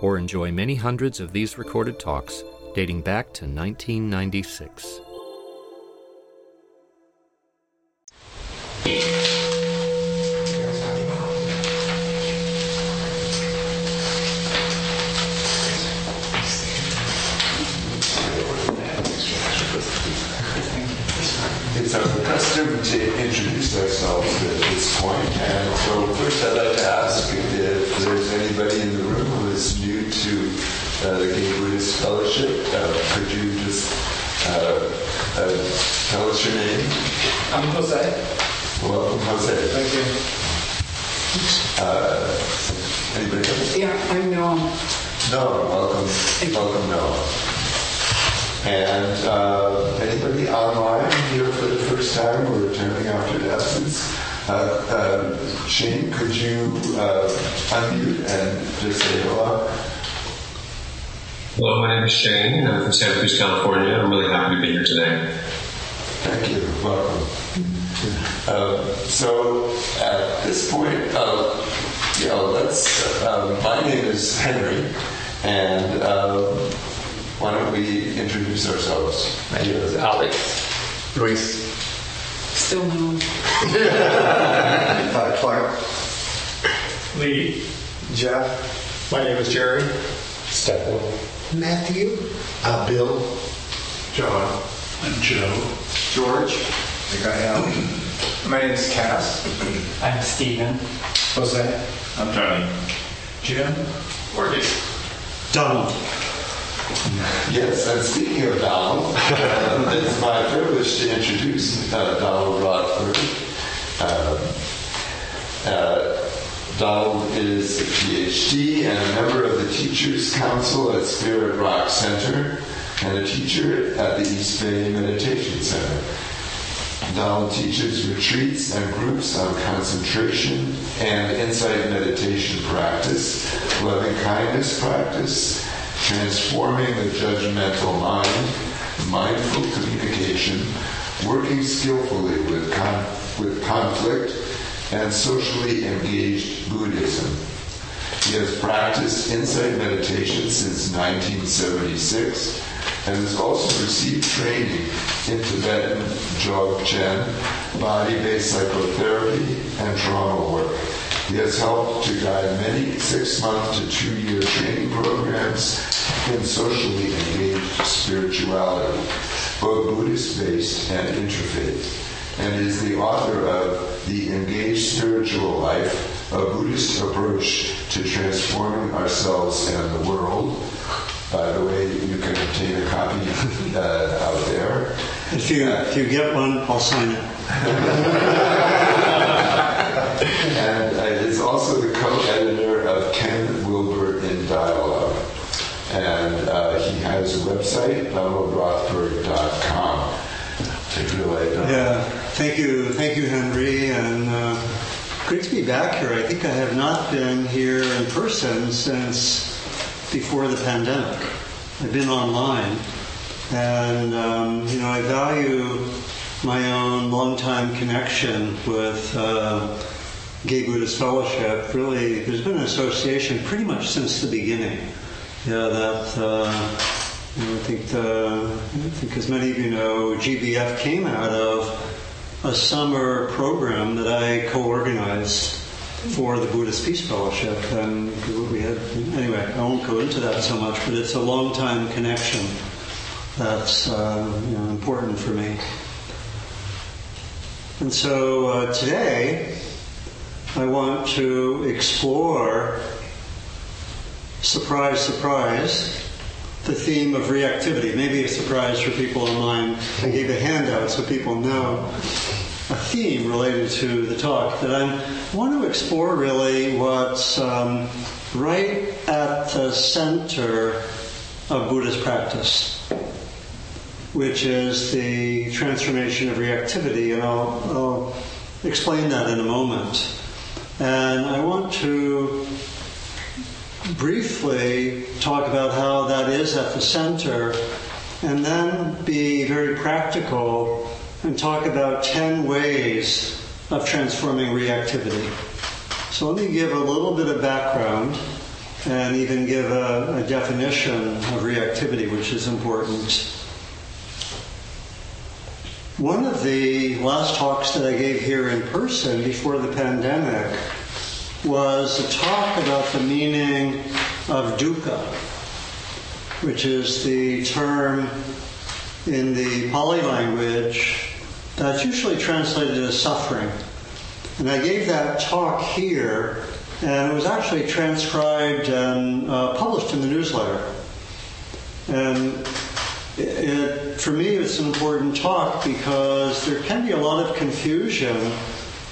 or enjoy many hundreds of these recorded talks dating back to 1996. It's our custom to introduce ourselves at this point, and so first I'd like to ask if there's anybody in the room who is new to uh, the Gay Buddhist Fellowship. Uh, could you just uh, uh, tell us your name? I'm Jose. Welcome, Jose. Thank you. Anybody else? Yeah, I'm Noam. No, welcome, welcome, Noah. And uh, anybody online here for the first time or returning after the absence? Uh, uh, Shane, could you uh, unmute and just say hello? Hello, my name is Shane. I'm from Santa Cruz, California. I'm really happy to be here today. Thank you. Welcome. Uh, so at this point, uh, you know, let's. Uh, my name is Henry, and uh, why don't we introduce ourselves? My name is Alex. Luis. Still Noam. Uh, Clark. Lee. Jeff, My name is Jerry. Stephen, Matthew, uh, Bill, John, and Joe. George, Mikael. My name is Cass. I'm Steven. Jose, I'm Tony. Jim, Ortiz. Donald. Yes, and speaking of Donald, uh, it's my privilege to introduce uh, Donald Rothberg. Um, uh, Donald is a PhD and a member of the Teachers Council at Spirit Rock Center and a teacher at the East Bay Meditation Center. Donald teaches retreats and groups on concentration and insight meditation practice, loving kindness practice, transforming the judgmental mind, mindful communication, working skillfully with, con- with conflict, and socially engaged Buddhism. He has practiced insight meditation since 1976 and has also received training in Tibetan Dzogchen, body-based psychotherapy, and trauma work. He has helped to guide many six-month to two-year training programs in socially engaged spirituality, both Buddhist-based and interfaith, and is the author of The Engaged Spiritual Life, a Buddhist approach to transforming ourselves and the world. By the way, you can obtain a copy uh, out there. If you, if you get one, I'll sign it. and uh, is also the co-editor of Ken Wilber in Dialogue. And uh, he has a website, donaldrothberg.com. Take it away, Donald. Yeah, thank you, thank you, Henry, and uh, great to be back here. I think I have not been here in person since before the pandemic. I've been online, and um, you know I value my own longtime connection with uh, Gay Buddhist Fellowship. Really, there's been an association pretty much since the beginning. Yeah, that. Uh, you know, I think, the, I think, as many of you know, GBF came out of a summer program that I co-organized for the Buddhist Peace Fellowship, and we had anyway. I won't go into that so much, but it's a long-time connection that's uh, you know, important for me. And so uh, today, I want to explore, surprise, surprise, the theme of reactivity. Maybe a surprise for people online. I gave a handout so people know theme related to the talk that I want to explore really what's um, right at the center of Buddhist practice, which is the transformation of reactivity, and I'll, I'll explain that in a moment. And I want to briefly talk about how that is at the center, and then be very practical and talk about 10 ways of transforming reactivity. So let me give a little bit of background and even give a, a definition of reactivity, which is important. One of the last talks that I gave here in person before the pandemic was a talk about the meaning of dukkha, which is the term in the Pali language that's usually translated as suffering. And I gave that talk here, and it was actually transcribed and uh, published in the newsletter. And it, it, for me, it's an important talk because there can be a lot of confusion,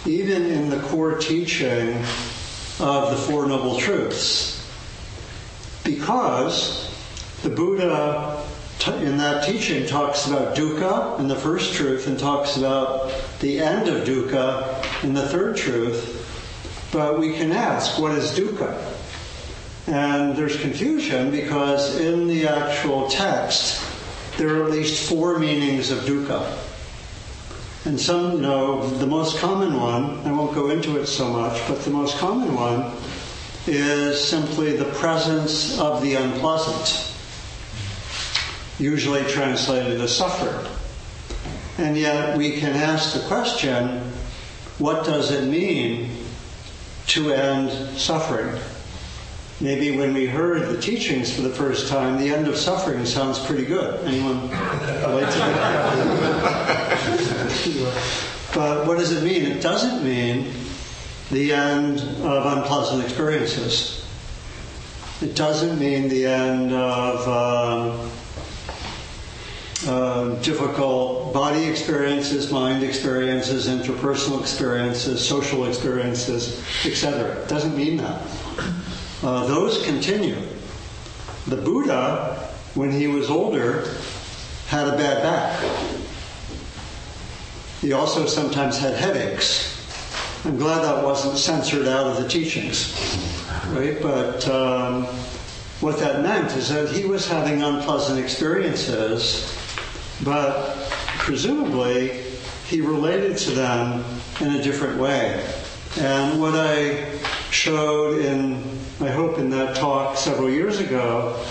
even in the core teaching of the Four Noble Truths. Because the Buddha in that teaching talks about dukkha in the first truth and talks about the end of dukkha in the third truth. But we can ask, what is dukkha? And there's confusion because in the actual text, there are at least four meanings of dukkha. And some, you know, the most common one, I won't go into it so much, but the most common one is simply the presence of the unpleasant usually translated as suffering. And yet we can ask the question what does it mean to end suffering? Maybe when we heard the teachings for the first time, the end of suffering sounds pretty good. Anyone to that? but what does it mean? It doesn't mean the end of unpleasant experiences. It doesn't mean the end of um, uh, difficult body experiences, mind experiences, interpersonal experiences, social experiences, etc. It doesn't mean that. Uh, those continue. The Buddha, when he was older, had a bad back. He also sometimes had headaches. I'm glad that wasn't censored out of the teachings, right? But um, what that meant is that he was having unpleasant experiences but presumably he related to them in a different way. And what I showed in, I hope, in that talk several years ago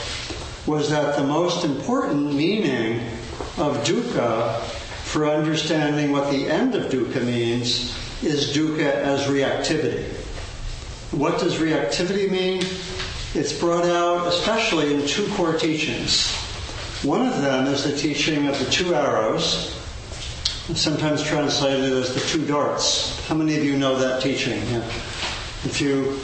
was that the most important meaning of dukkha for understanding what the end of dukkha means is dukkha as reactivity. What does reactivity mean? It's brought out especially in two core teachings. One of them is the teaching of the two arrows, sometimes translated as the two darts. How many of you know that teaching? Yeah. If you,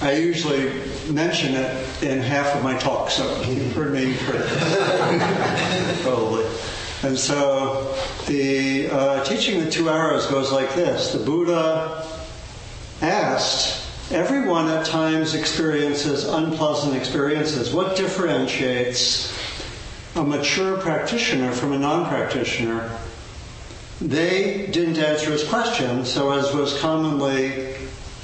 I usually mention it in half of my talk, so you've heard me. Probably. And so the uh, teaching of the two arrows goes like this The Buddha asked Everyone at times experiences unpleasant experiences. What differentiates a mature practitioner from a non practitioner? They didn't answer his question, so as was commonly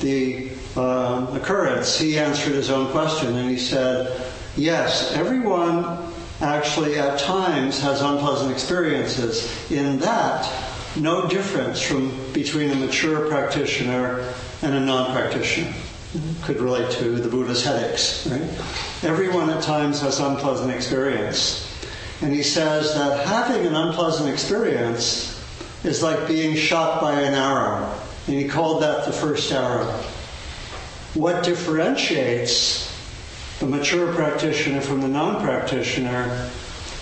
the uh, occurrence, he answered his own question and he said, Yes, everyone actually at times has unpleasant experiences. In that, no difference from between a mature practitioner and a non-practitioner. Could relate to the Buddha's headaches, right? Everyone at times has unpleasant experience. And he says that having an unpleasant experience is like being shot by an arrow. And he called that the first arrow. What differentiates the mature practitioner from the non practitioner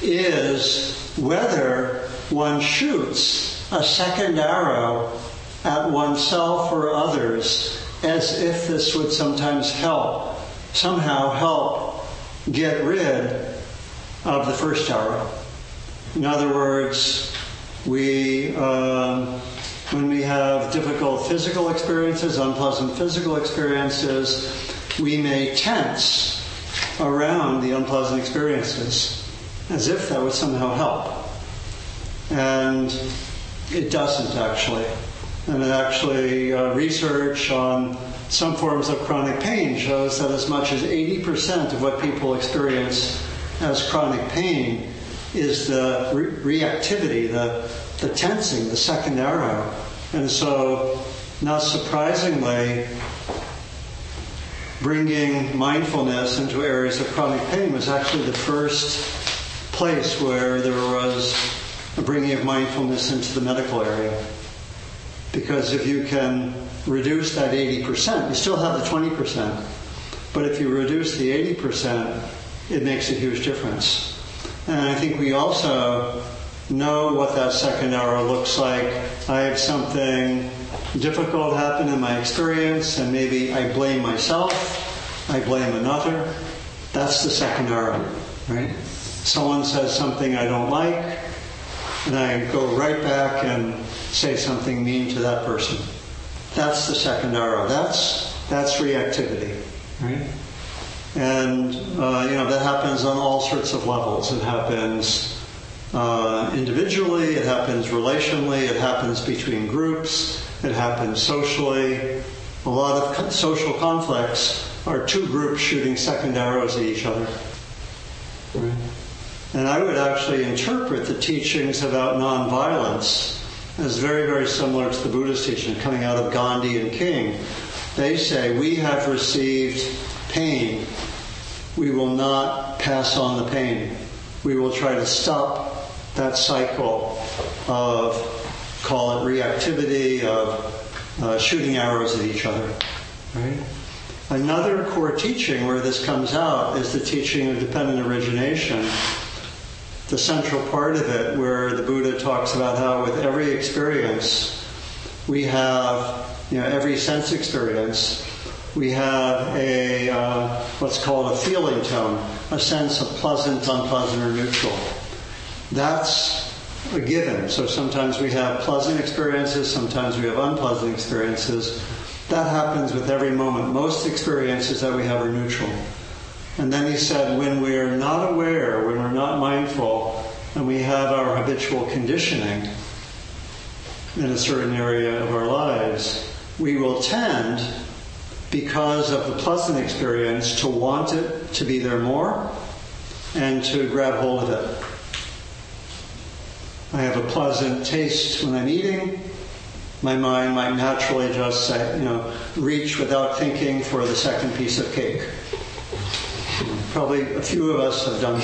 is whether one shoots a second arrow at oneself or others as if this would sometimes help, somehow help get rid of the first arrow. In other words, we, um, when we have difficult physical experiences, unpleasant physical experiences, we may tense around the unpleasant experiences, as if that would somehow help. And it doesn't actually. And actually, uh, research on some forms of chronic pain shows that as much as 80% of what people experience as chronic pain is the re- reactivity, the, the tensing, the second arrow. And so, not surprisingly, bringing mindfulness into areas of chronic pain was actually the first place where there was a bringing of mindfulness into the medical area. Because if you can reduce that 80%, you still have the 20%, but if you reduce the 80%, it makes a huge difference. And I think we also know what that second arrow looks like. I have something difficult happen in my experience, and maybe I blame myself, I blame another. That's the second arrow, right? Someone says something I don't like, and I go right back and say something mean to that person. That's the second arrow. That's that's reactivity, right? And uh, you know that happens on all sorts of levels. It happens uh, individually. It happens relationally. It happens between groups. It happens socially. A lot of co- social conflicts are two groups shooting second arrows at each other. Right? And I would actually interpret the teachings about nonviolence as very, very similar to the Buddhist teaching coming out of Gandhi and King. They say, We have received pain. We will not pass on the pain. We will try to stop that cycle of, call it reactivity, of uh, shooting arrows at each other. Right? Another core teaching where this comes out is the teaching of dependent origination the central part of it where the Buddha talks about how with every experience we have, you know, every sense experience, we have a uh, what's called a feeling tone, a sense of pleasant, unpleasant, or neutral. That's a given. So sometimes we have pleasant experiences, sometimes we have unpleasant experiences. That happens with every moment. Most experiences that we have are neutral. And then he said, when we're not aware, when we're not mindful, and we have our habitual conditioning in a certain area of our lives, we will tend, because of the pleasant experience, to want it to be there more and to grab hold of it. I have a pleasant taste when I'm eating. My mind might naturally just say, you know, reach without thinking for the second piece of cake. Probably a few of us have done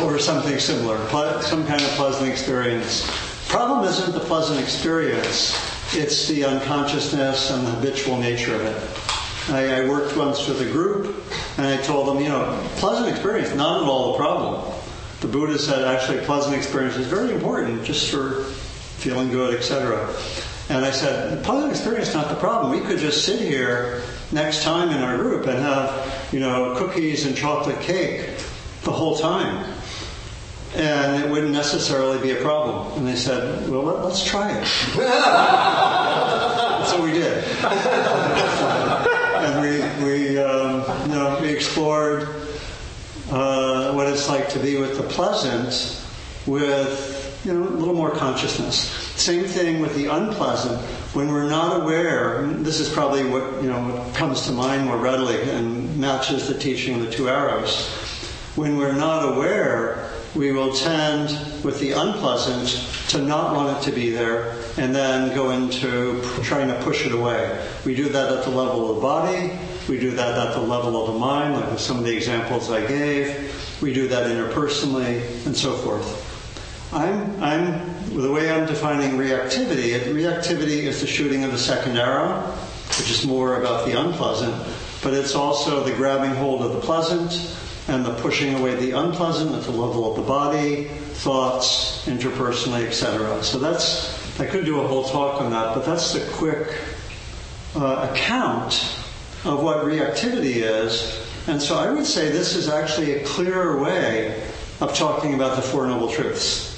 or something similar, some kind of pleasant experience. Problem isn't the pleasant experience, it's the unconsciousness and the habitual nature of it. I, I worked once with a group and I told them, you know, pleasant experience, not at all the problem. The Buddha said actually pleasant experience is very important just for feeling good, etc. And I said, pleasant experience is not the problem. We could just sit here next time in our group and have, you know, cookies and chocolate cake the whole time. And it wouldn't necessarily be a problem. And they said, well, let, us try it. so we did. and we, we, um, you know, we explored uh, what it's like to be with the pleasant with, you know, a little more consciousness. Same thing with the unpleasant. When we're not aware, this is probably what, you know, what comes to mind more readily and matches the teaching of the two arrows. When we're not aware, we will tend with the unpleasant to not want it to be there and then go into trying to push it away. We do that at the level of the body, we do that at the level of the mind, like with some of the examples I gave, we do that interpersonally, and so forth. I'm, I'm, the way I'm defining reactivity, reactivity is the shooting of the second arrow, which is more about the unpleasant, but it's also the grabbing hold of the pleasant and the pushing away the unpleasant at the level of the body, thoughts, interpersonally, etc. So that's, I could do a whole talk on that, but that's the quick uh, account of what reactivity is. And so I would say this is actually a clearer way of talking about the Four Noble Truths.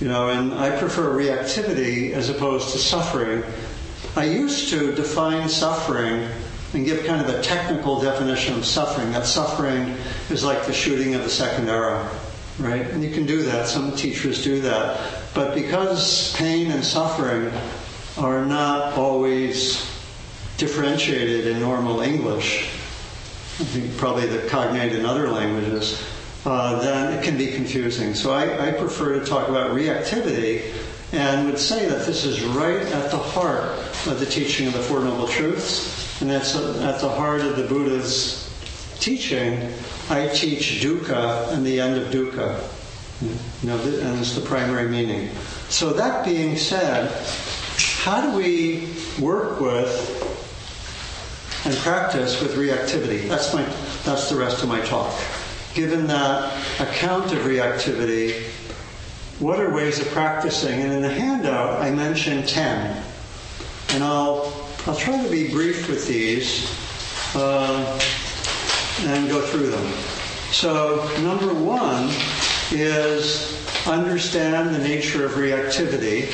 You know, and I prefer reactivity as opposed to suffering. I used to define suffering and give kind of a technical definition of suffering. That suffering is like the shooting of the second arrow, right? And you can do that. Some teachers do that. But because pain and suffering are not always differentiated in normal English, I think probably the cognate in other languages, uh, then it can be confusing. So I, I prefer to talk about reactivity and would say that this is right at the heart of the teaching of the Four Noble Truths, and that's at the heart of the Buddha's teaching. I teach dukkha and the end of dukkha. You know, and it's the primary meaning. So that being said, how do we work with and practice with reactivity? That's my that's the rest of my talk. Given that account of reactivity, what are ways of practicing? And in the handout, I mentioned 10. And I'll, I'll try to be brief with these uh, and go through them. So, number one is understand the nature of reactivity.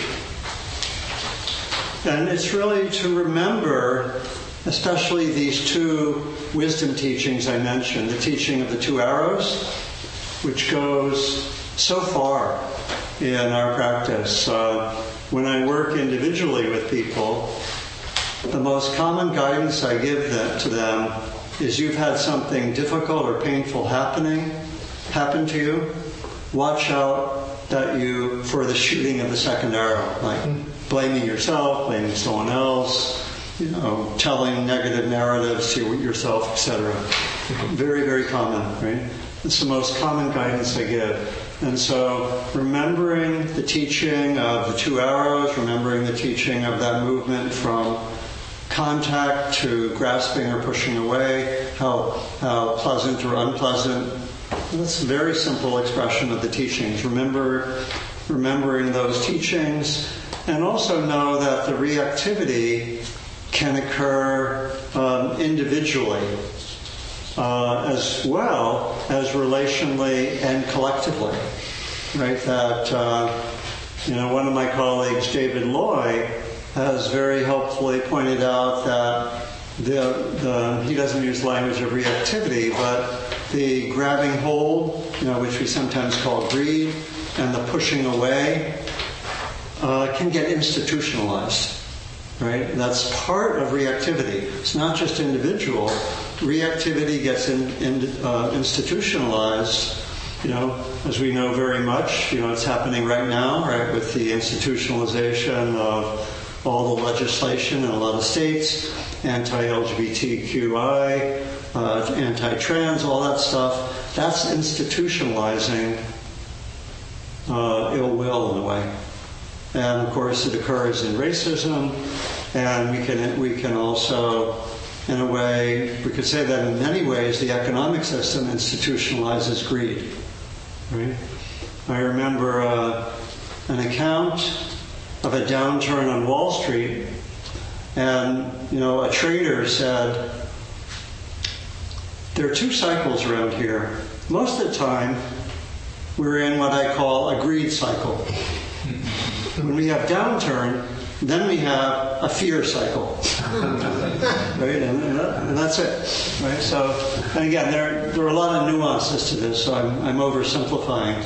And it's really to remember, especially these two wisdom teachings I mentioned the teaching of the two arrows, which goes so far in our practice. Uh, when I work individually with people, the most common guidance I give them, to them is you've had something difficult or painful happening happen to you. Watch out that you for the shooting of the second arrow, like blaming yourself, blaming someone else, you know, telling negative narratives to yourself, etc. Very, very common, right? It's the most common guidance I give. And so, remembering the teaching of the two arrows, remembering the teaching of that movement from contact to grasping or pushing away, how, how pleasant or unpleasant. That's a very simple expression of the teachings. Remember, remembering those teachings, and also know that the reactivity can occur um, individually uh, as well as relationally and collectively. Right? That, uh, you know, one of my colleagues, David Loy, has very helpfully pointed out that the, the, he doesn't use language of reactivity, but the grabbing hold, you know, which we sometimes call greed, and the pushing away uh, can get institutionalized. Right? That's part of reactivity. It's not just individual. Reactivity gets in, in, uh, institutionalized. You know, as we know very much, you know, it's happening right now, right, with the institutionalization of all the legislation in a lot of states, anti-LGBTQI, uh, anti-trans, all that stuff. That's institutionalizing uh, ill will in a way and of course it occurs in racism, and we can we can also, in a way, we could say that in many ways the economic system institutionalizes greed. Right? I remember uh, an account of a downturn on Wall Street, and you know a trader said there are two cycles around here. Most of the time, we're in what I call a greed cycle. When we have downturn, then we have a fear cycle, right? And, and, that's it, right? So, and again, there, there are a lot of nuances to this, so I'm, I'm oversimplifying.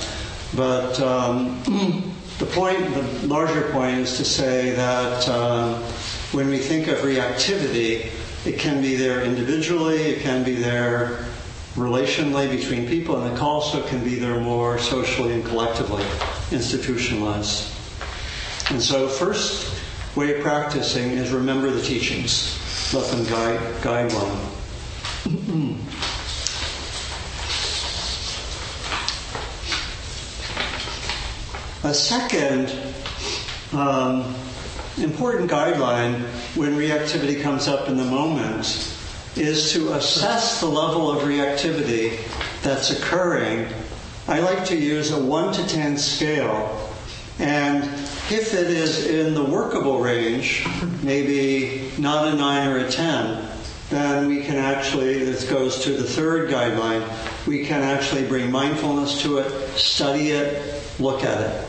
But um, the point, the larger point is to say that um, when we think of reactivity, it can be there individually, it can be there relationally between people, and it also can be there more socially and collectively, institutionalized. And so, first way of practicing is remember the teachings. Let them guide, guide one. A second um, important guideline when reactivity comes up in the moment is to assess the level of reactivity that's occurring. I like to use a 1 to 10 scale. And if it is in the workable range, maybe not a 9 or a 10, then we can actually, this goes to the third guideline, we can actually bring mindfulness to it, study it, look at it.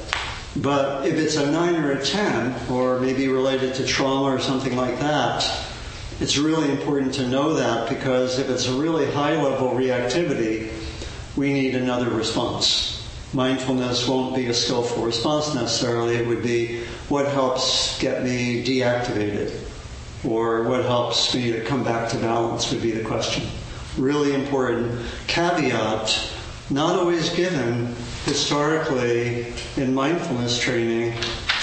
But if it's a 9 or a 10, or maybe related to trauma or something like that, it's really important to know that because if it's a really high level reactivity, we need another response. Mindfulness won't be a skillful response necessarily. It would be what helps get me deactivated or what helps me to come back to balance would be the question. Really important caveat, not always given historically in mindfulness training.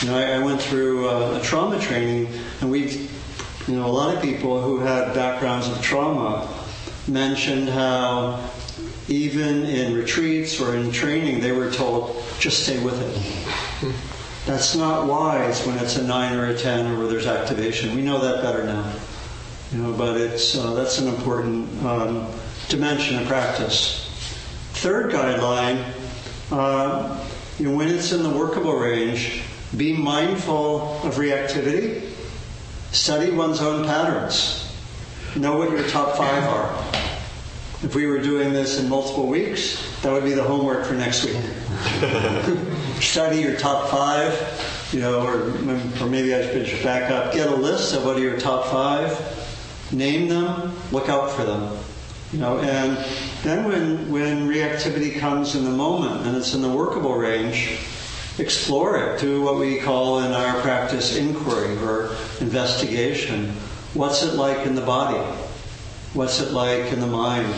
You know, I, I went through a, a trauma training, and we, you know, a lot of people who had backgrounds of trauma mentioned how even in retreats or in training, they were told, just stay with it. That's not wise when it's a nine or a ten or where there's activation. We know that better now. You know, but it's uh, that's an important um, dimension of practice. Third guideline, uh, you know, when it's in the workable range, be mindful of reactivity. Study one's own patterns. Know what your top five are. If we were doing this in multiple weeks, that would be the homework for next week. Study your top five, you know, or, or maybe I should back up. Get a list of what are your top five, name them, look out for them. You know, and then when, when reactivity comes in the moment and it's in the workable range, explore it. Do what we call in our practice inquiry or investigation. What's it like in the body? What's it like in the mind?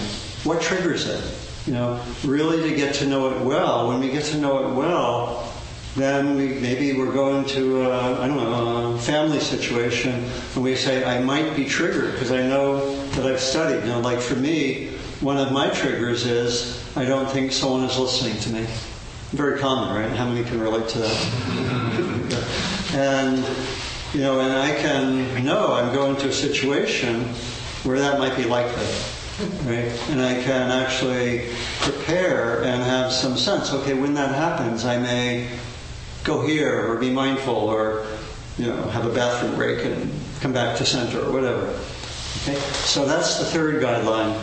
What triggers it? You know, really to get to know it well. When we get to know it well, then we, maybe we're going to, a, I don't know, a family situation, and we say, I might be triggered because I know that I've studied. You know, like for me, one of my triggers is I don't think someone is listening to me. Very common, right? How many can relate to that? and, you know, and I can know I'm going to a situation where that might be likely right? And I can actually prepare and have some sense. Okay, when that happens, I may go here or be mindful or you know have a bathroom break and come back to center or whatever. Okay, so that's the third guideline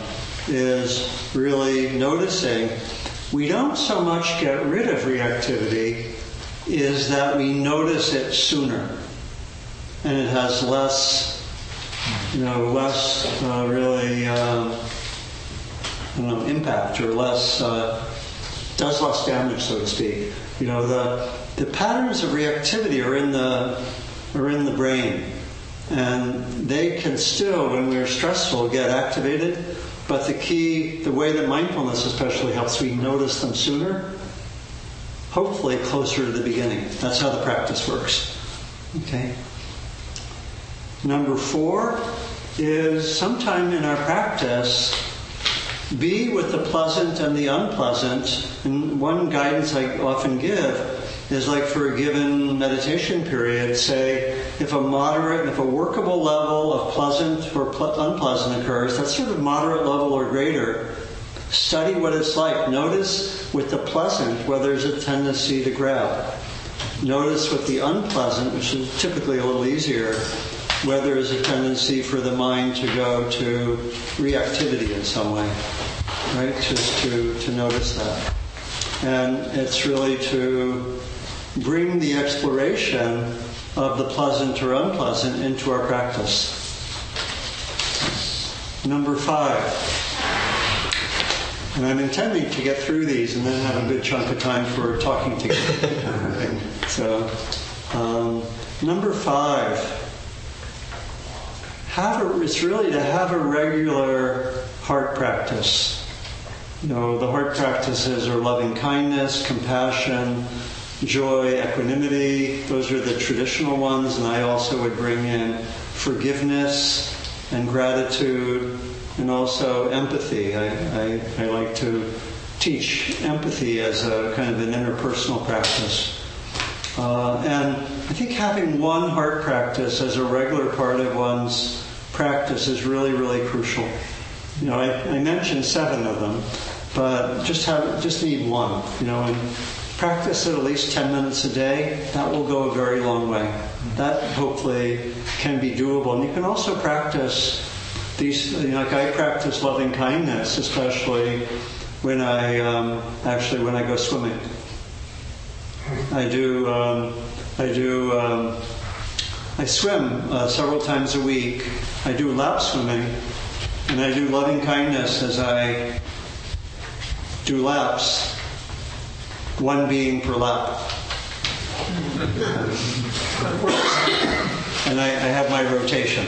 is really noticing we don't so much get rid of reactivity is that we notice it sooner and it has less you know less uh, really don't know impact or less uh, does less damage so to speak. You know the the patterns of reactivity are in the are in the brain. And they can still when we're stressful get activated. But the key the way that mindfulness especially helps we notice them sooner hopefully closer to the beginning. That's how the practice works. Okay number four is sometime in our practice be with the pleasant and the unpleasant and one guidance i often give is like for a given meditation period, say if a moderate, if a workable level of pleasant or ple- unpleasant occurs, that's sort of moderate level or greater. Study what it's like. Notice with the pleasant whether there's a tendency to grab. Notice with the unpleasant, which is typically a little easier, whether there's a tendency for the mind to go to reactivity in some way. Right? Just to, to notice that. And it's really to bring the exploration of the pleasant or unpleasant into our practice. Number five, and I'm intending to get through these and then have a good chunk of time for talking together. so, um, number five, have a, it's really to have a regular heart practice. You know, the heart practices are loving kindness, compassion, joy, equanimity. Those are the traditional ones, and I also would bring in forgiveness and gratitude and also empathy. I, I, I like to teach empathy as a kind of an interpersonal practice. Uh, and I think having one heart practice as a regular part of one's practice is really, really crucial. You know, I, I mentioned seven of them, but just have just need one. You know, and practice it at least 10 minutes a day, that will go a very long way. That hopefully can be doable. And you can also practice these, you know, like I practice loving kindness, especially when I um, actually when I go swimming. I do um, I do um, I swim uh, several times a week. I do lap swimming, and I do loving kindness as I do laps, one being per lap. and I, I, have my rotation.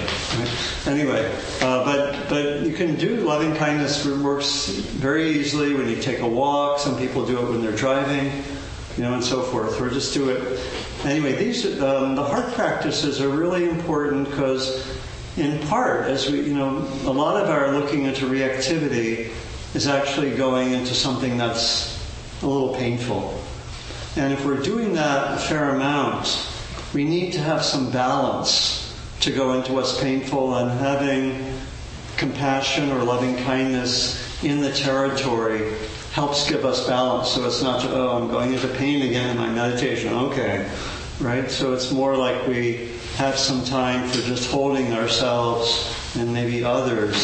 Anyway, uh, but but you can do loving kindness works very easily when you take a walk. Some people do it when they're driving, you know, and so forth. Or just do it anyway. These um, the heart practices are really important because, in part, as we you know, a lot of our looking into reactivity is actually going into something that's a little painful. And if we're doing that a fair amount, we need to have some balance to go into what's painful and having compassion or loving kindness in the territory helps give us balance. So it's not, oh, I'm going into pain again in my meditation. Okay, right? So it's more like we have some time for just holding ourselves and maybe others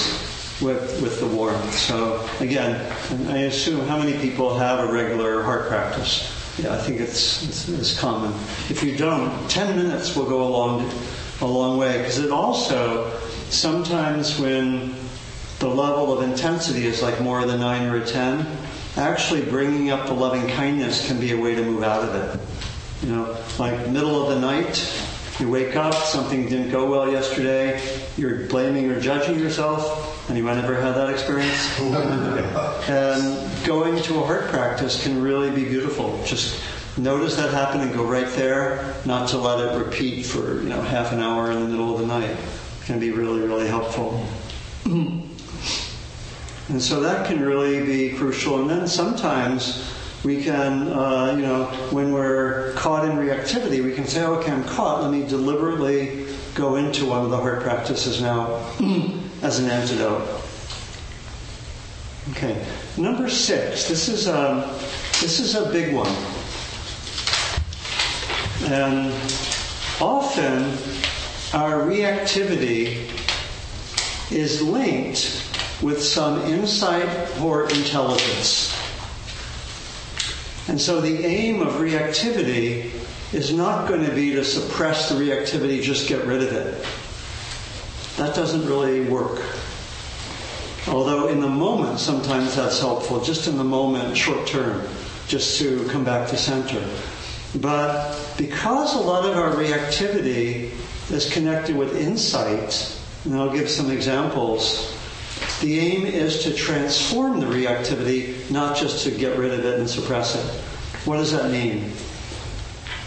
with, with the warmth. So again, I assume how many people have a regular heart practice? Yeah, I think it's, it's, it's common. If you don't, 10 minutes will go a long, a long way because it also, sometimes when the level of intensity is like more than 9 or a 10, actually bringing up the loving kindness can be a way to move out of it. You know, like middle of the night, you wake up, something didn't go well yesterday, you're blaming or judging yourself. Anyone ever had that experience? and um, going to a heart practice can really be beautiful. Just notice that happen and go right there, not to let it repeat for you know half an hour in the middle of the night. It can be really, really helpful. and so that can really be crucial. And then sometimes we can, uh, you know, when we're caught in reactivity, we can say, okay, I'm caught. Let me deliberately go into one of the heart practices now as an antidote. Okay, number six. This is a, um, this is a big one. And often our reactivity is linked with some insight or intelligence. And so the aim of reactivity is not going to be to suppress the reactivity, just get rid of it. That doesn't really work. Although in the moment, sometimes that's helpful, just in the moment, short term, just to come back to center. But because a lot of our reactivity is connected with insight, and I'll give some examples, the aim is to transform the reactivity, not just to get rid of it and suppress it. What does that mean?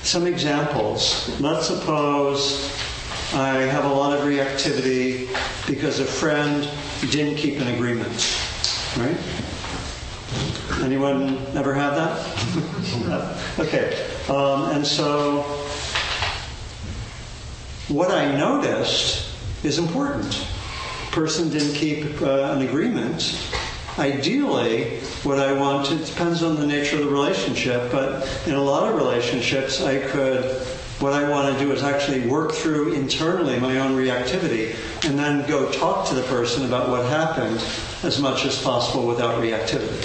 Some examples. Let's suppose I have a lot of reactivity because a friend didn't keep an agreement. Right? Anyone ever had that? okay. Um, and so what I noticed is important person didn't keep uh, an agreement, ideally, what I want, it depends on the nature of the relationship, but in a lot of relationships, I could, what I want to do is actually work through internally my own reactivity and then go talk to the person about what happened as much as possible without reactivity,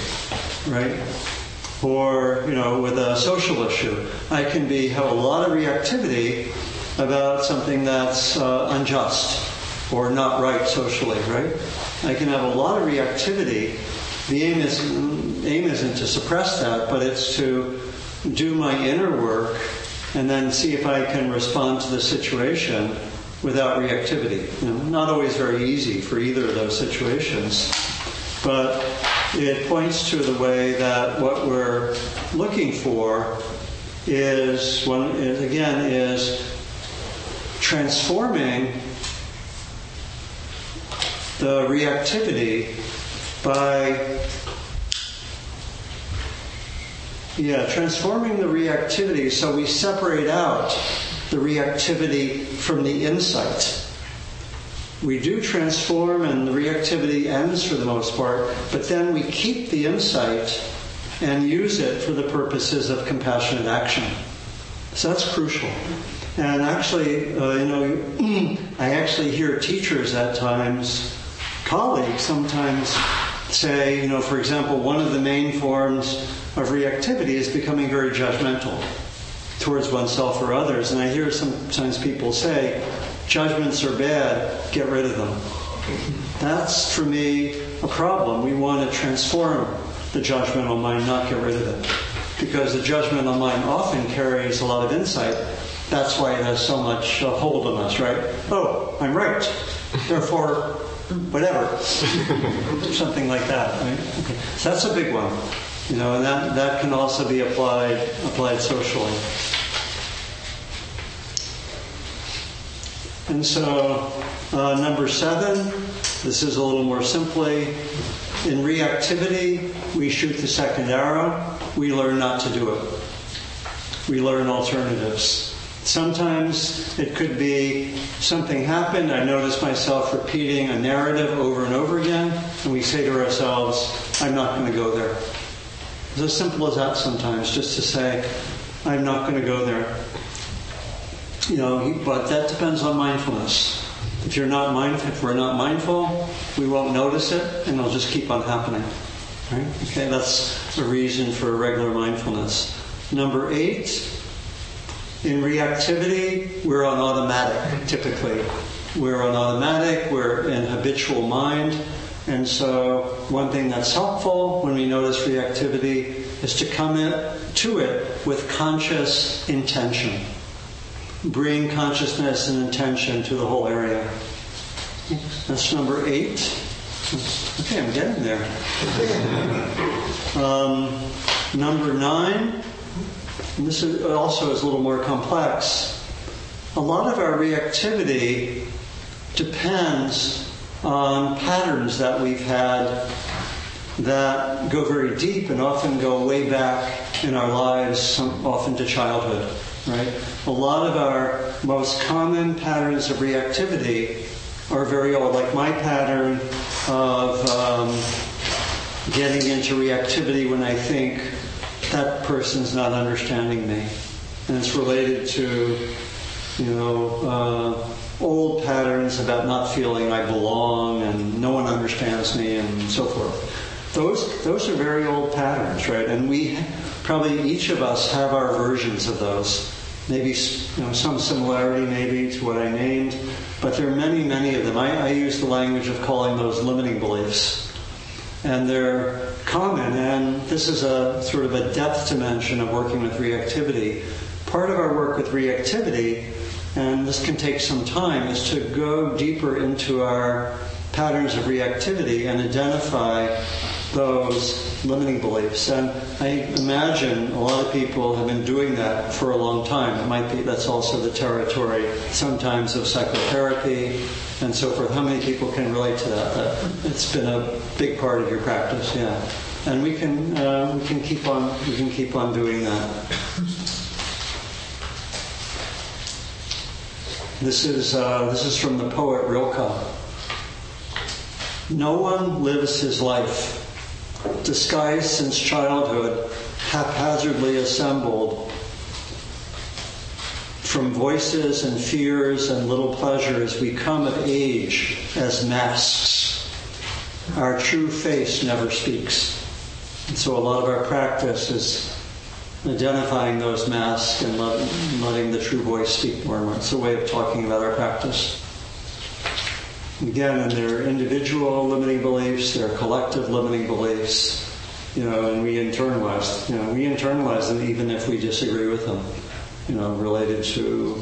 right? Or, you know, with a social issue, I can be, have a lot of reactivity about something that's uh, unjust or not right socially, right? I can have a lot of reactivity. The aim is aim isn't to suppress that, but it's to do my inner work and then see if I can respond to the situation without reactivity. You know, not always very easy for either of those situations, but it points to the way that what we're looking for is one again is transforming the reactivity by yeah, transforming the reactivity so we separate out the reactivity from the insight. We do transform and the reactivity ends for the most part, but then we keep the insight and use it for the purposes of compassionate action. So that's crucial. And actually, uh, you know, I actually hear teachers at times colleagues sometimes say, you know, for example, one of the main forms of reactivity is becoming very judgmental. towards oneself or others. And I hear sometimes people say, judgments are bad, get rid of them. That's, for me, a problem. We want to transform the judgmental mind, not get rid of it. Because the judgmental mind often carries a lot of insight. That's why it has so much uh, hold on us, right? Oh, I'm right. Therefore, whatever. Something like that, right? Okay. So that's a big one. You know, and that, that can also be applied applied socially. And so, uh, number seven, this is a little more simply. In reactivity, we shoot the second arrow. We learn not to do it. We learn alternatives. Sometimes it could be something happened. I notice myself repeating a narrative over and over again, and we say to ourselves, I'm not going to go there. It's as simple as that sometimes, just to say, I'm not going to go there. You know, but that depends on mindfulness. If you're not mindful, if we're not mindful, we won't notice it, and it'll just keep on happening. Right? Okay, that's a reason for regular mindfulness. Number eight, in reactivity, we're on automatic. Typically, we're on automatic. We're in habitual mind, and so one thing that's helpful when we notice reactivity is to come in, to it with conscious intention bring consciousness and intention to the whole area. That's number eight. Okay, I'm getting there. Um, number nine, this also is a little more complex. A lot of our reactivity depends on patterns that we've had that go very deep and often go way back in our lives, often to childhood right? A lot of our most common patterns of reactivity are very old, like my pattern of um, getting into reactivity when I think that person's not understanding me. And it's related to, you know, uh, old patterns about not feeling I belong and no one understands me and so forth. Those, those are very old patterns, right? And we probably each of us have our versions of those maybe you know, some similarity maybe to what I named, but there are many, many of them. I, I use the language of calling those limiting beliefs. And they're common, and this is a sort of a depth dimension of working with reactivity. Part of our work with reactivity, and this can take some time, is to go deeper into our patterns of reactivity and identify those limiting beliefs. And I imagine a lot of people have been doing that for a long time. It might be that's also the territory sometimes of psychotherapy and so forth. How many people can relate to that? that it's been a big part of your practice, yeah. And we can uh, we can keep on we can keep on doing that. This is uh, this is from the poet Rilke. No one lives his life disguised since childhood, haphazardly assembled from voices and fears and little pleasures, we come of age as masks. Our true face never speaks. And so a lot of our practice is identifying those masks and letting the true voice speak more. It's a way of talking about our practice. Again, there are individual limiting beliefs, there are collective limiting beliefs, you know, and we internalize, you know, we internalize them even if we disagree with them, you know, related to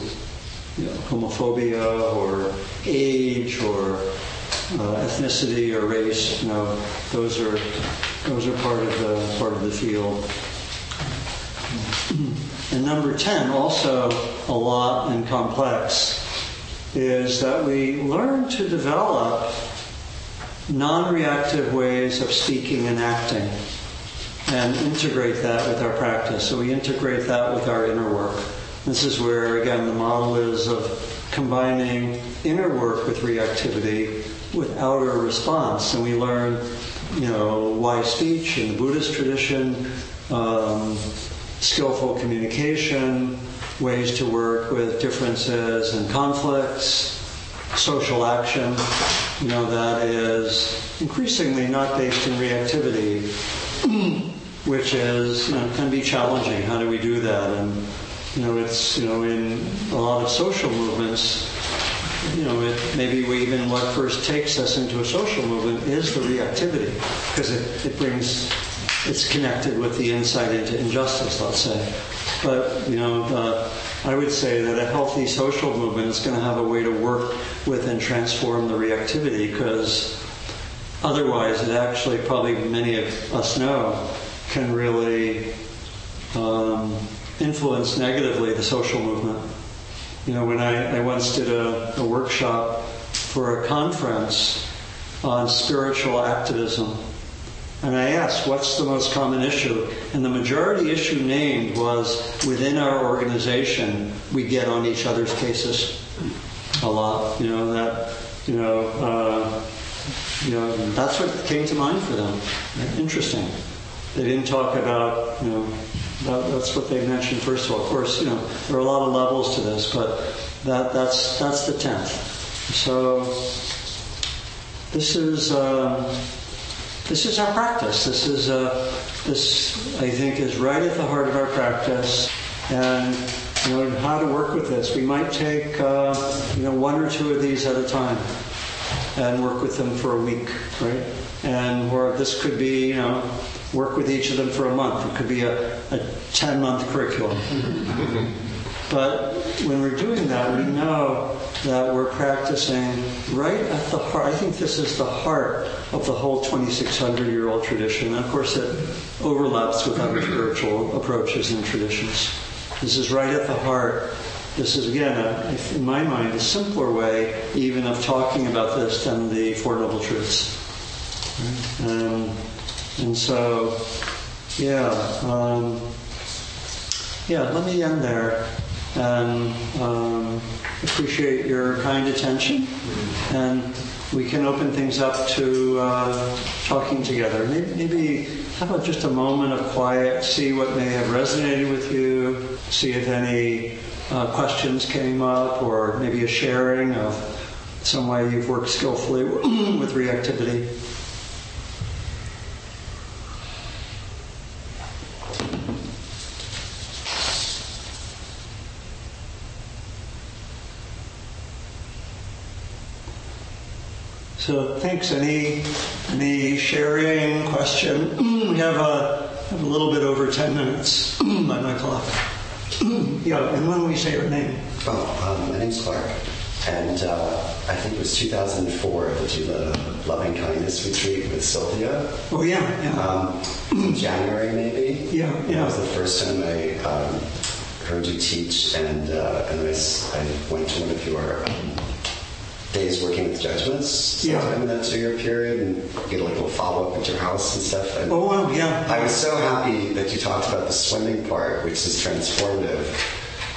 you know, homophobia or age or uh, ethnicity or race. You know, those are those are part of the part of the field. And number ten, also a lot and complex is that we learn to develop non reactive ways of speaking and acting and integrate that with our practice. So we integrate that with our inner work. This is where, again, the model is of combining inner work with reactivity with outer response. And we learn, you know, wise speech in the Buddhist tradition, um, skillful communication, ways to work with differences and conflicts, social action, you know, that is increasingly not based in reactivity, which is, you know, can be challenging. How do we do that? And you know, it's, you know, in a lot of social movements, you know, it, maybe we even what first takes us into a social movement is the reactivity, because it, it brings, it's connected with the insight into injustice, let's say. But, you know, uh, I would say that a healthy social movement is going to have a way to work with and transform the reactivity, because otherwise, it actually, probably many of us know, can really um, influence negatively the social movement. You know, when I, I once did a, a workshop for a conference on spiritual activism, and I asked, what's the most common issue? And the majority issue named was within our organization, we get on each other's cases a lot. You know, that, you know, uh, you know, that's what came to mind for them. Interesting. They didn't talk about, you know, that, that's what they mentioned first of all. Of course, you know, there are a lot of levels to this, but that, that's, that's the tenth. So this is, um, this is our practice. This is, uh, this, I think, is right at the heart of our practice. And, you know, how to work with this. We might take, uh, you know, one or two of these at a time and work with them for a week, right? And or this could be, you know, work with each of them for a month. It could be a, a 10 month curriculum. but when we're doing that, we know that we're practicing right at the heart. I think this is the heart of the whole 2,600 year old tradition. And of course, it overlaps with other spiritual approaches and traditions. This is right at the heart. This is, again, a, in my mind, a simpler way even of talking about this than the Four Noble Truths. Um, and so, yeah, um, yeah, let me end there and um, appreciate your kind attention. And we can open things up to uh, talking together. Maybe, maybe, how about just a moment of quiet, see what may have resonated with you, see if any uh, questions came up, or maybe a sharing of some way you've worked skillfully with reactivity. So thanks. Any any sharing question? we have a, have a little bit over ten minutes by my clock. yeah, and when we say your name? Oh, um, my name's Clark, and uh, I think it was 2004 that you led a loving kindness retreat with Sylvia. Oh yeah, yeah. Um, January maybe. Yeah, yeah. That was the first time I um, heard you teach, and uh, and I, I went to one of your um, days working with judgments. Yeah. sometime in that two-year period, and get a little follow-up at your house and stuff. And Oh wow, yeah. I was so happy that you talked about the swimming part, which is transformative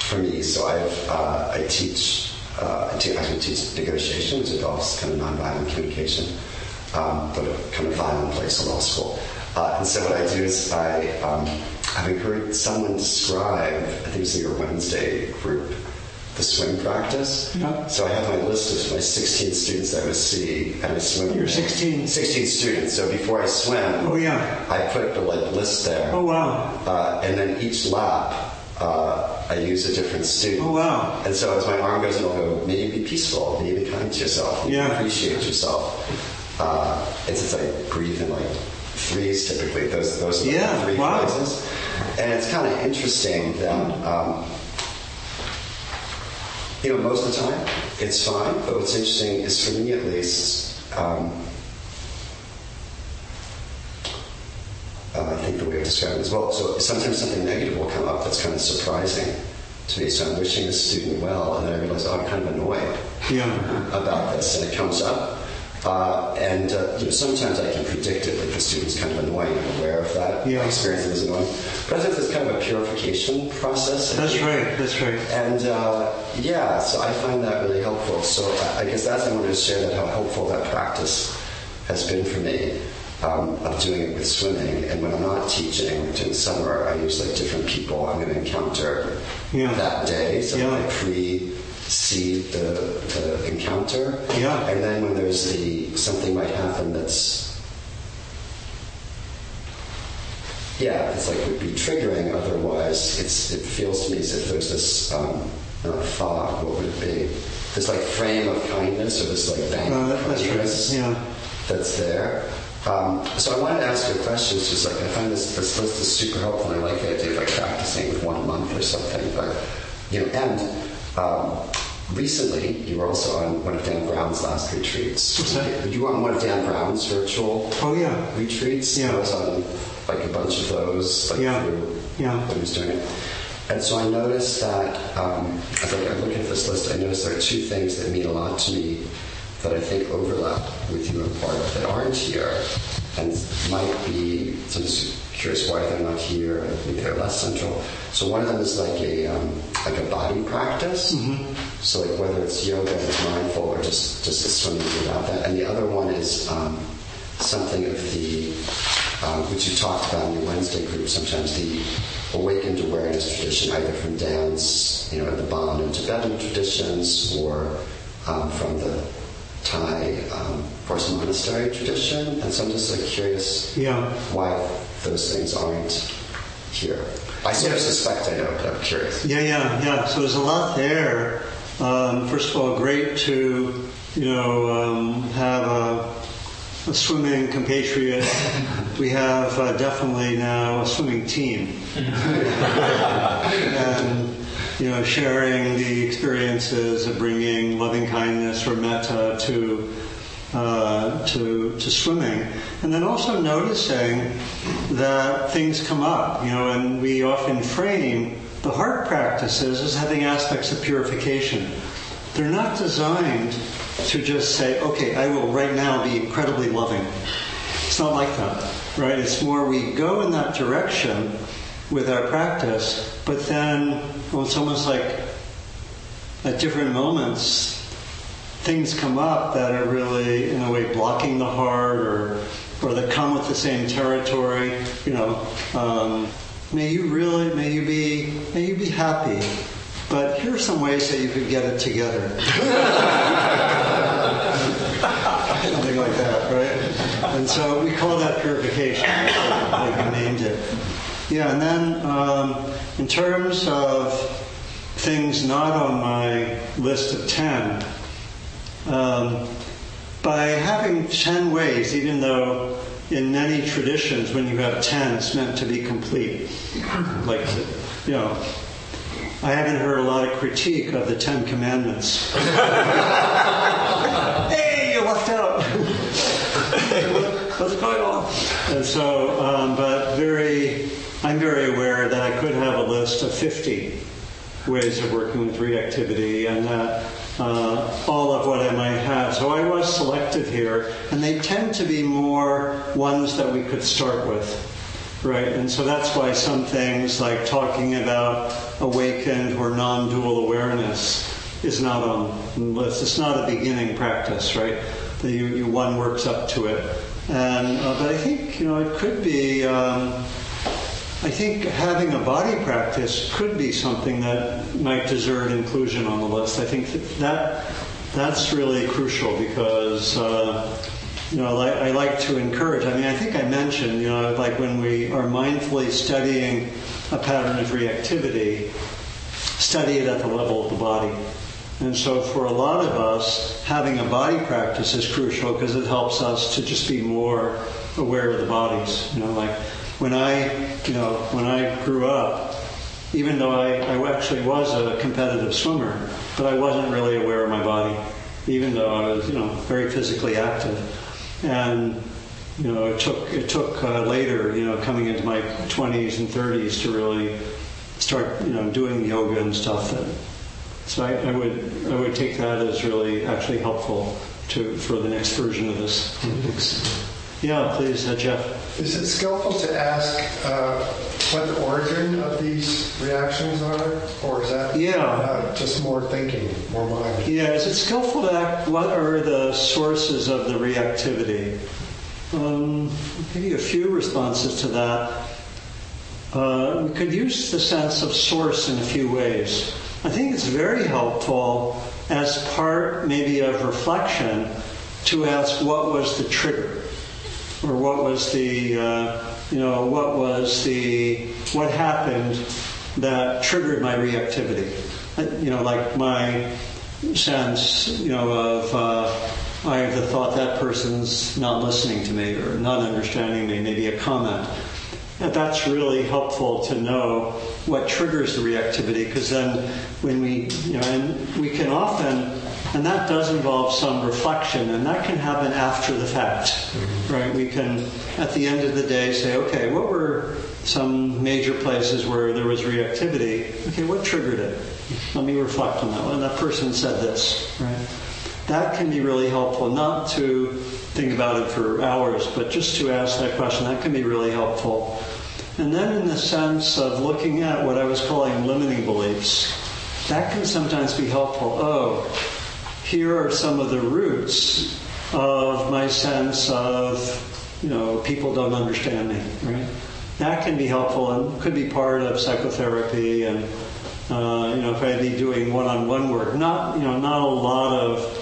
for me. So I've uh, I teach uh, I actually teach negotiation, which involves kind of nonviolent communication, um, but a kind of violent place in law school. Uh, and so what I do is I um, having heard someone describe, I think it was in your Wednesday group, the swim practice. Yeah. So I have my list of my 16 students that I would see, and I swim. Your 16? 16 students. So before I swim, Oh yeah. I put the like list there. Oh wow. Uh, and then each lap, uh, I use a different student. Oh, wow. And so as my arm goes in, I'll go, may you be peaceful, may you be kind to yourself, may you Yeah. appreciate yourself. Uh, it's just like breathe in like threes typically, those, those are the Yeah, three wow. And it's kind of interesting that, um, you know, most of the time it's fine, but what's interesting is for me at least, um, uh, I think the way of describing it as well. So sometimes something negative will come up that's kind of surprising to me. So I'm wishing the student well, and then I realize, oh, I'm kind of annoyed Yeah. about this, and it comes up. Uh, and uh, you know, sometimes I can predict it, like the student's kind of annoying. I'm aware of that. Yeah. My experience is annoying. But I think it's kind of a purification process. I That's think. right. That's right. And uh, yeah, so I find that really helpful. So I guess that's I wanted to share that how helpful that practice has been for me um, of doing it with swimming. And when I'm not teaching during summer, I use like different people I'm going to encounter Yeah. that day. So Yeah. I pre-seed the, the encounter. Yeah. And then when there's the something might happen that's yeah, it's like would be triggering. Otherwise, it's it feels to me as if there's this um, uh, fog. What would it be? This like frame of kindness or this like bank Uh, of that's right, yeah. that's there. Um, so I wanted to ask you a question. It's just like I find this this list is super helpful. and I like the idea of like practicing with one month or something. But you know, and um, recently you were also on one of Dan Brown's last retreats. What's that? You were on one of Dan Brown's virtual Oh, yeah. retreats. Yeah. I was on like a bunch of those, like Yeah. through Yeah. when he was doing it. And so I noticed that um, as I, I'm looking at this list, I noticed there are two things that mean a lot to me that I think overlap with you in part that aren't here, and might be. So I'm just curious why they're not here. and Maybe they're less central. So one of them is like a um, like a body practice. So like whether it's yoga, it's mindful, or just just swimming without that. And the other one is um, something of the um, which you talked about in the Wednesday group sometimes, the awakened awareness tradition, either from dance, you know, the Bon and Tibetan traditions, or um, from the Thai um, Forest Monastery tradition. And so I'm just like curious Yeah. why those things aren't here. I sort of suspect I know, but I'm curious. Yeah, yeah, yeah. So there's a lot there. Um, first of all, great to you know um, have a, a swimming compatriot. we have uh, definitely now a swimming team, and you know sharing the experiences of bringing loving kindness or metta to. Uh, to to swimming, and then also noticing that things come up, you know, and we often frame the heart practices as having aspects of purification. They're not designed to just say, okay, I will right now be incredibly loving. It's not like that, right? It's more we go in that direction with our practice, but then well, it's almost like at different moments, things come up that are really, in a way, blocking the heart or, or that come with the same territory. You know, um, may you really, may you be, may you be happy. But here are some ways that you could get it together. Something like that, right? And so we call that purification. Like we named it. Yeah, and then um, in terms of things not on my list of 10, um, by having 10 ways, even though in many traditions when you have 10, it's meant to be complete. Like, you know, I haven't heard a lot of critique of the Ten Commandments. hey, you left out. What's going on? And so, um, but very, I'm very aware that I could have a list of 50 ways of working with reactivity and that uh, all of what I might have. So I was selective here, and they tend to be more ones that we could start with. Right, and so that's why some things like talking about awakened or non dual awareness is not on the list. It's not a beginning practice, right? That you, you one works up to it. And, uh, but I think, you know, it could be. Um, I think having a body practice could be something that might deserve inclusion on the list. I think that, that that's really crucial because uh, you know I, I like to encourage. I mean, I think I mentioned you know like when we are mindfully studying a pattern of reactivity, study it at the level of the body. And so, for a lot of us, having a body practice is crucial because it helps us to just be more aware of the bodies. You know, like when I, you know, when I grew up, even though I, I actually was a competitive swimmer, but I wasn't really aware of my body, even though I was, you know, very physically active. And you know, it took it took uh, later, you know, coming into my 20s and 30s to really start, you know, doing yoga and stuff. That, so I, I would I would take that as really actually helpful to for the next version of this. Yeah, please, uh, Jeff. Is it skillful to ask uh, what the origin of these reactions are, or is that Yeah. uh, just more thinking, more mind? Yeah, is it skillful to ask What are the sources of the reactivity? Um, I'll give you a few responses to that. Uh, we could use the sense of source in a few ways. I think it's very helpful as part maybe of reflection to ask what was the trigger or what was the uh, you know, what was the, what happened that triggered my reactivity. Uh, You know, like my sense, you know, of uh, I have the thought that person's not listening to me or not understanding me, maybe a comment. And that's really helpful to know what triggers the reactivity because then when we, you know, and we can often, and that does involve some reflection and that can happen after the fact, mm-hmm. right? We can, at the end of the day, say, okay, what were some major places where there was reactivity? Okay, what triggered it? Let me reflect on that one. That person said this, right? That can be really helpful, not to think about it for hours, but just to ask that question. That can be really helpful. And then, in the sense of looking at what I was calling limiting beliefs, that can sometimes be helpful. Oh, here are some of the roots of my sense of, you know, people don't understand me, right? That can be helpful and could be part of psychotherapy and, uh, you know, if I'd be doing one-on-one work, not, you know, not a lot of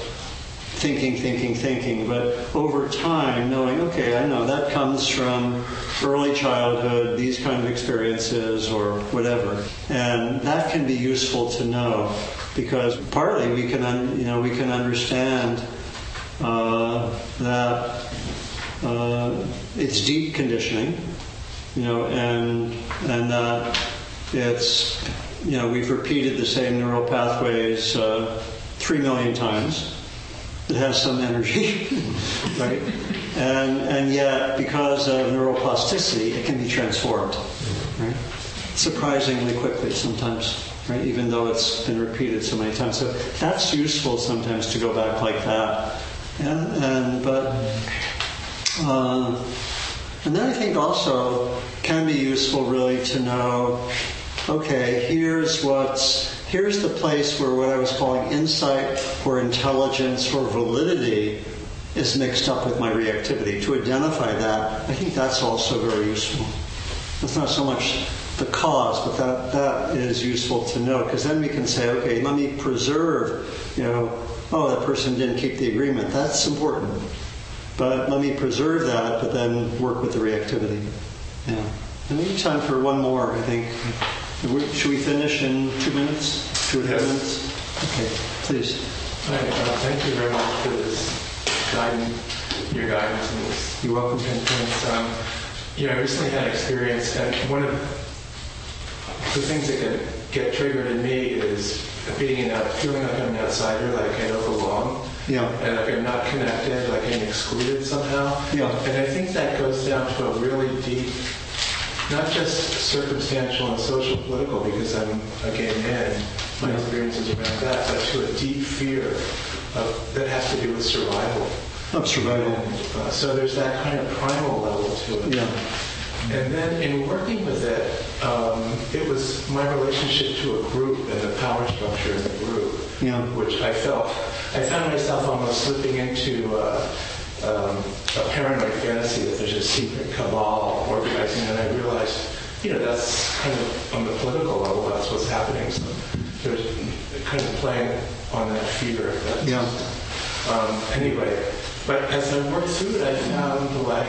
thinking, thinking, thinking, but over time knowing, okay, I know that comes from early childhood, these kind of experiences or whatever. And that can be useful to know because partly we can, un, you know, we can understand uh, that uh, it's deep conditioning, you know, and and that it's, you know, we've repeated the same neural pathways uh, three million times. It has some energy, right? And and yet, because of neuroplasticity, it can be transformed, right? Surprisingly quickly sometimes, right? Even though it's been repeated so many times. So that's useful sometimes to go back like that. And, and but uh, and then I think also can be useful really to know, okay, here's what's here's the place where what I was calling insight or intelligence or validity is mixed up with my reactivity. To identify that, I think that's also very useful. It's not so much the cause, but that, that is useful to know because then we can say, okay, let me preserve, you know, oh, that person didn't keep the agreement. That's important. But let me preserve that, but then work with the reactivity. Yeah. And maybe time for one more, I think. Should we finish in two minutes? Two or three Yes. minutes? Okay, please. Hi, uh, thank you very much for this guidance, your guidance. You're welcome. And things, um, you know, I recently had experience, and one of the things that can get triggered in me is being an feeling like I'm an outsider, like I don't belong, Yeah. and like I'm not connected, like I'm excluded somehow. Yeah. And I think that goes down to a really deep, not just circumstantial and social political, because I'm a gay man, my Yeah. experiences around that, but to a deep fear of, that has to do with survival. Of survival. And, uh, so there's that kind of primal level to it. Yeah. And then in working with it, um, it was my relationship to a group and the power structure in the group, Yeah. which I felt, I found myself almost slipping into uh, um, a paranoid fantasy that there's a secret cabal organizing, and I realized, you know, that's kind of on the political level, that's what's happening. So there's kind of playing on that fear. That's, Yeah. um, anyway, but as I worked through it, I found like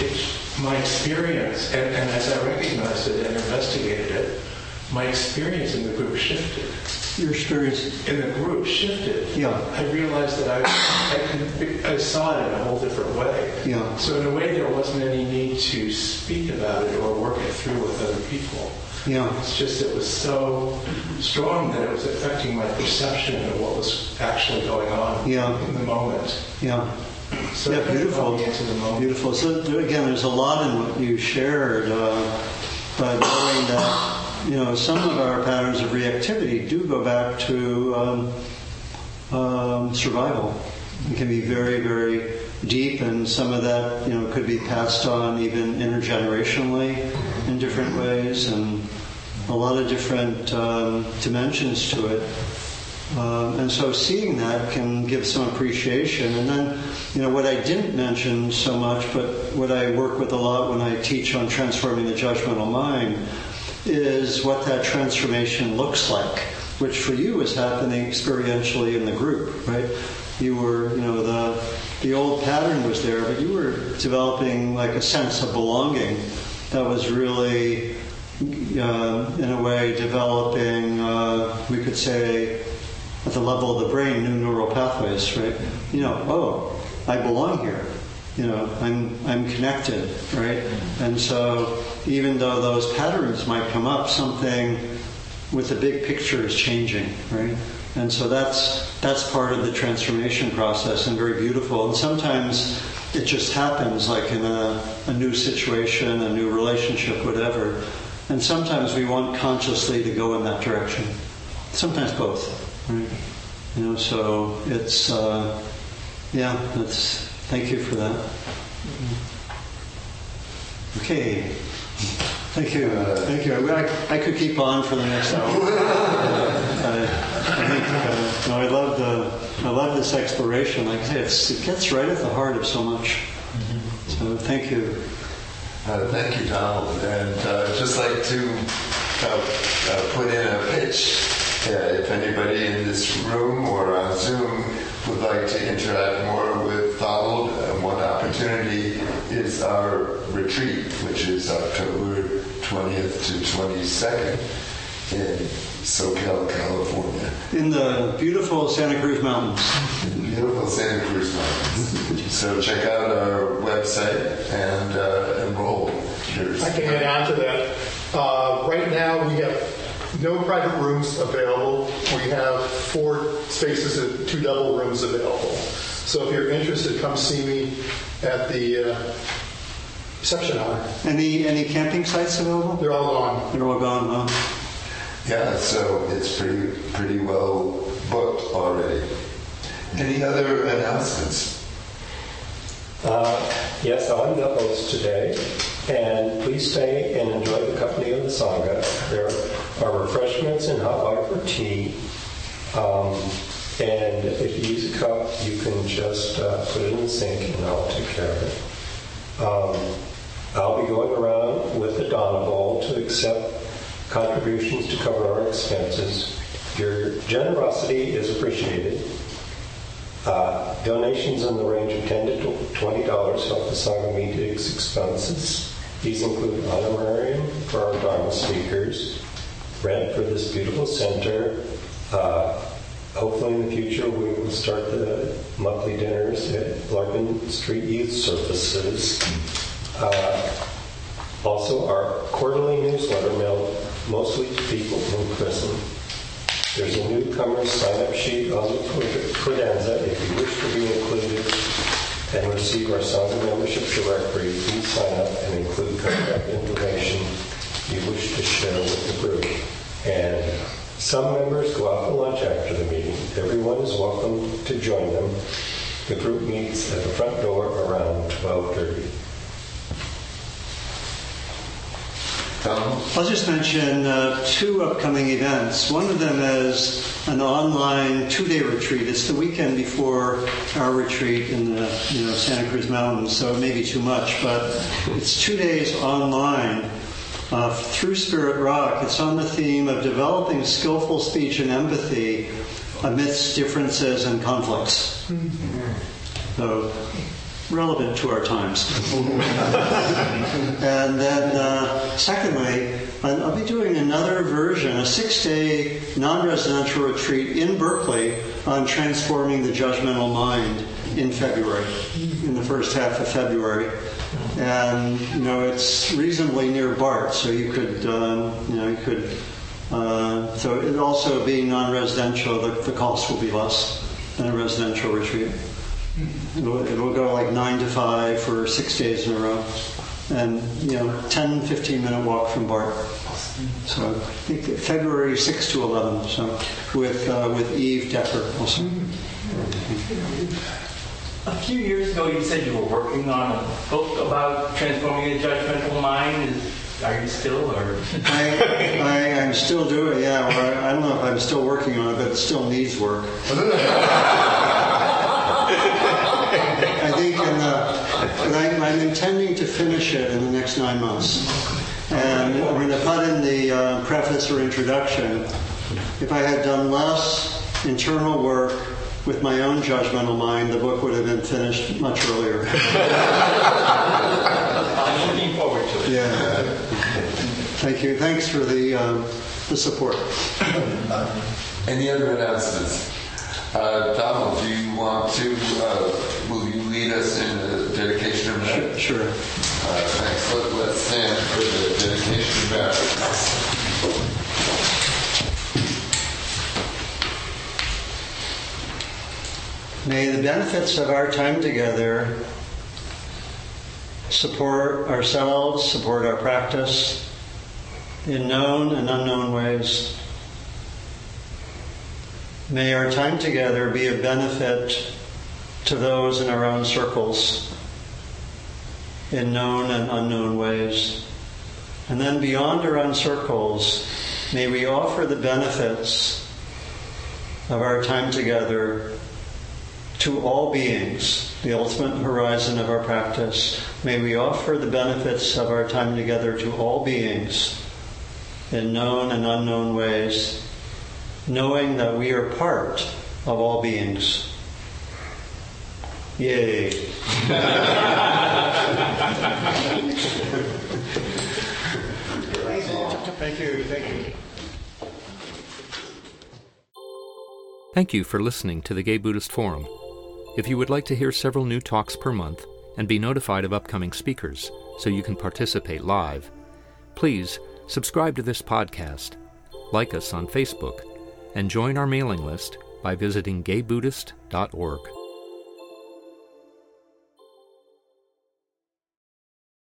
it's my experience, and, and as I recognized it and investigated it, my experience in the group shifted. Your experience. In the group shifted. Yeah. I realized that I, I, I saw it in a whole different way. Yeah. So in a way, there wasn't any need to speak about it or work it through with other people. Yeah. It's just it was so strong that it was affecting my perception of what was actually going on Yeah. in the moment. Yeah. So yeah, it kind of brought beautiful. me into the moment. Beautiful. So again, there's a lot in what you shared, uh, but knowing that you know some of our patterns of reactivity do go back to um, um, survival. It can be very, very deep, and some of that you know could be passed on even intergenerationally in different ways, and a lot of different um, dimensions to it. Um, and so seeing that can give some appreciation. And then, you know, what I didn't mention so much, but what I work with a lot when I teach on transforming the judgmental mind, is what that transformation looks like, which for you is happening experientially in the group, right? You were, you know, the the old pattern was there, but you were developing like a sense of belonging that was really, uh, in a way, developing. Uh, we could say, at the level of the brain, new neural pathways, right? You know, oh, I belong here. You know, I'm I'm connected, right? And so, even though those patterns might come up, something with the big picture is changing, right? And so that's that's part of the transformation process and very beautiful. And sometimes it just happens, like in a, a new situation, a new relationship, whatever. And sometimes we want consciously to go in that direction. Sometimes both, right? You know, so it's uh, yeah. That's thank you for that. Okay. Thank you. Thank you. I, I could keep on for the next hour. Uh, I think uh, no, I love the I love this exploration. Like I say, it's, it gets right at the heart of so much. So thank you. Uh, thank you, Donald. And uh, I'd just like to uh, uh, put in a pitch. Uh, if anybody in this room or on Zoom would like to interact more with Donald, uh, one opportunity is our retreat, which is October 20th to 22nd in Soquel, California. In the beautiful Santa Cruz Mountains. beautiful Santa Cruz Mountains. so check out our website and uh, enroll. There's- I can add on to that. Uh, right now, we have no private rooms available. We have four spaces and two double rooms available. So if you're interested, come see me at the uh, reception hour. Any any camping sites available? They're all gone. They're all gone. Huh? Yeah, so it's pretty pretty well booked already. Any other announcements? Uh, yes, I'm the host today, and please stay and enjoy the company of the Sangha. There are refreshments and hot water for tea. Um, and if you use a cup, you can just uh, put it in the sink and I'll take care of it. Um, I'll be going around with the Dana Bowl to accept contributions to cover our expenses. Your generosity is appreciated. Uh, donations in the range of 10 to $20 help the Sangha meet its expenses. These include honorarium for our Dharma speakers, rent for this beautiful center. Uh, hopefully, in the future, we will start the monthly dinners at Larkin Street Youth Services. Uh, also, our quarterly newsletter mailed mostly to people in prison. There's a newcomer sign-up sheet on the credenza if you wish to be included and receive our Sangha membership directory. Please sign up and include contact information you wish to share with the group. And some members go out for lunch after the meeting. Everyone is welcome to join them. The group meets at the front door around 12:30. Donald? I'll just mention uh, two upcoming events. One of them is an online two-day retreat. It's the weekend before our retreat in the you know Santa Cruz Mountains, so it may be too much, but it's two days online uh, through Spirit Rock. It's on the theme of developing skillful speech and empathy amidst differences and conflicts. So relevant to our times. and then, uh, secondly, I'll I'll be doing another version, a six day non residential retreat in Berkeley on transforming the judgmental mind in February, in the first half of February. And, you know, it's reasonably near BART, so you could, um, you know, you could. Uh, so it also being non-residential, the, the cost will be less than a residential retreat. It'll, it'll go like 9 to 5 for six days in a row. And, you know, 10, 15 minute walk from BART. So I think February 6 to 11, so with, uh, with Eve Decker also. A few years ago, you said you were working on a book about transforming a judgmental mind. Is, are you still, or? I, I, I'm still doing, yeah, or I, I don't know if I'm still working on it, but it still needs work. I think in the, but I, I'm intending to finish it in the next nine months. And I'm going to put in the uh, preface or introduction. If I had done less internal work with my own judgmental mind, the book would have been finished much earlier. I'm looking forward to it. Yeah. Thank you. Thanks for the, um, the support. Any other announcements? Uh, Donald, do you want to, uh, will you lead us in the dedication of merit? Sure. Uh, thanks. Let, let's stand for the dedication of merit. May the benefits of our time together support ourselves, support our practice in known and unknown ways. May our time together be a benefit to those in our own circles in known and unknown ways. And then beyond our own circles, may we offer the benefits of our time together to all beings, the ultimate horizon of our practice. May we offer the benefits of our time together to all beings in known and unknown ways, knowing that we are part of all beings. Yay. Thank you, thank you. Thank you for listening to the Gay Buddhist Forum. If you would like to hear several new talks per month and be notified of upcoming speakers so you can participate live, please subscribe to this podcast, like us on Facebook, and join our mailing list by visiting gaybuddhist.org.